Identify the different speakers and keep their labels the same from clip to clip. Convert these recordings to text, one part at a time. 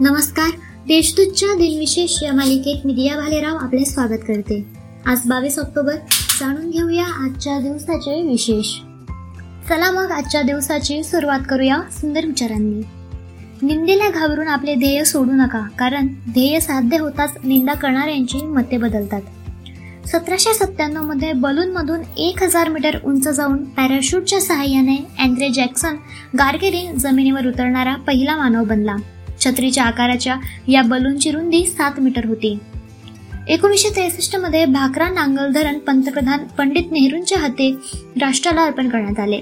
Speaker 1: नमस्कार. देशदूतच्या दिनविशेष या मालिकेत मी दिया भालेराव आपले स्वागत करते. आज बावीस ऑक्टोबर. जाणून घेऊया आजच्या दिवसाचे विशेष. चला मग आजच्या दिवसाची सुरुवात करूया सुंदर विचारांनी. निंदेला घाबरून आपले ध्येय सोडू नका कारण ध्येय साध्य होताच निंदा करणाऱ्यांची मते बदलतात. सतराशे सत्त्याण्णवमध्ये बलून मधून एक हजार मीटर उंच जाऊन पॅराशूटच्या सहाय्याने अँड्रे जॅक्सन गारगेरी जमिनीवर उतरणारा पहिला मानव बनला. छत्रीच्या आकाराच्या या बलूनची रुंदी सात मीटर होती. एकोणीसशे त्रेसष्टमध्ये भाकरा नांगल धरण पंतप्रधान पंडित नेहरूंच्या हाते राष्ट्राला अर्पण करण्यात आले.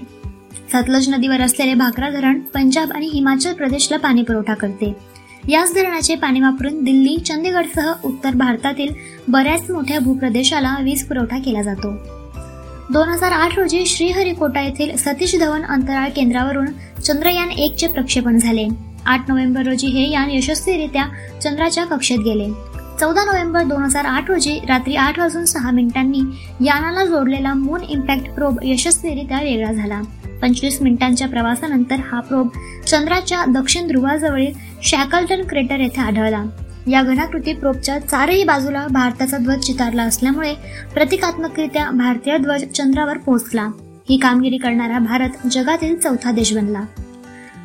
Speaker 1: सतलज नदीवर असलेले भाकरा धरण पंजाब आणि हिमाचल प्रदेशला पाणी पुरवठा करते. याच धरणाचे पाणी वापरून दिल्ली चंदीगडसह उत्तर भारतातील बऱ्याच मोठ्या भूप्रदेशाला वीज पुरवठा केला जातो. दोन हजार आठ रोजी श्रीहरिकोटा येथील सतीश धवन अंतराळ केंद्रावरून चंद्रयान एकचे प्रक्षेपण झाले. आठ नोव्हेंबर रोजी हे यान यशस्वीरित्या चंद्राच्या कक्षेत गेले. चौदा नोव्हेंबर दोन हजार आठ रोजी रात्री आठ वाजून सहा मिनिटांनी यानाला जोडलेला मून इम्पॅक्ट प्रोब यशस्वीरित्या वेगळा झाला. पंचवीस मिनिटांच्या प्रवासानंतर हा प्रोब चंद्राच्या दक्षिण ध्रुवाजवळील शॅकल्टन क्रेटर येथे आढळला. या घनाकृती प्रोबच्या चारही बाजूला भारताचा ध्वज चितारला असल्यामुळे प्रतिकात्मकरित्या भारतीय ध्वज चंद्रावर पोहोचला. ही कामगिरी करणारा भारत जगातील चौथा देश बनला.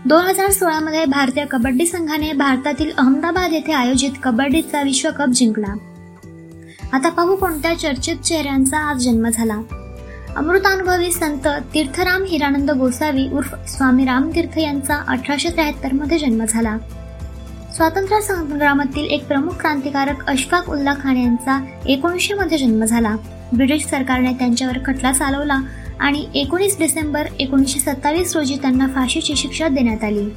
Speaker 1: दोन हजार सोळामध्ये भारतीय कबड्डी संघाने भारतातील अहमदाबाद येथे आयोजित कबड्डीचा विश्वकप जिंकला. आता पाहू कोणत्या चर्चित चेहऱ्यांचा आज जन्म झाला. अमृतानुभवी संत तीर्थराम हिरानंद गोसावी उर्फ स्वामी रामतीर्थ यांचा अठराशे त्र्याहत्तरमध्ये जन्म झाला. स्वातंत्र्य संग्रामातील एक प्रमुख क्रांतिकारक अशफाक उल्ला खान यांचा एकोणीसशे मध्ये जन्म झाला. ब्रिटिश सरकारने त्यांच्यावर खटला चालवला आणि एकोणीस डिसेंबर एकोणीसशे सत्तावीस रोजी त्यांना फाशीची शिक्षा देण्यात आली.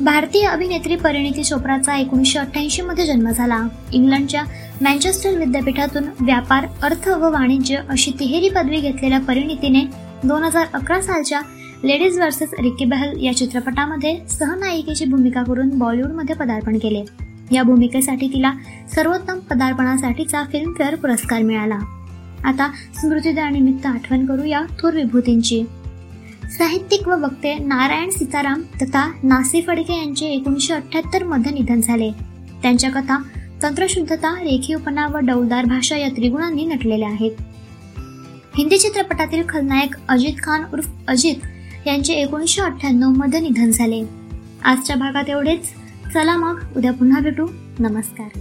Speaker 1: भारतीय अभिनेत्री परिणिती चोप्राचा एकोणीसशे अठ्ठ्याऐंशी मध्ये जन्म झाला. इंग्लंडच्या मँचेस्टर विद्यापीठातून व्यापार अर्थ व वाणिज्य अशी तिहेरी पदवी घेतलेल्या परिणितीने दोन हजार अकरा सालच्या लेडीज वर्सेस रिकी बहल या चित्रपटामध्ये सहनायिकेची भूमिका करून बॉलिवूडमध्ये पदार्पण केले. या भूमिकेसाठी तिला सर्वोत्तम पदार्पणासाठीचा फिल्मफेअर पुरस्कार मिळाला. आता स्मृतिदिनानिमित्त आठवण करूया थोर विभूतींची. साहित्यिक व वक्ते नारायण सीताराम तथा नासी फडके यांचे एकोणीसशे अठ्याहत्तरमध्ये निधन झाले. त्यांच्या कथा तंत्रशुद्धता रेखीवपणा व डौलदार भाषा या त्रिगुणांनी नटलेल्या आहेत. हिंदी चित्रपटातील खलनायक अजित खान उर्फ अजित यांचे एकोणीसशे अठ्ठ्याण्णवमध्ये निधन झाले. आजच्या भागात एवढेच. चला मग उद्या पुन्हा भेटू. नमस्कार.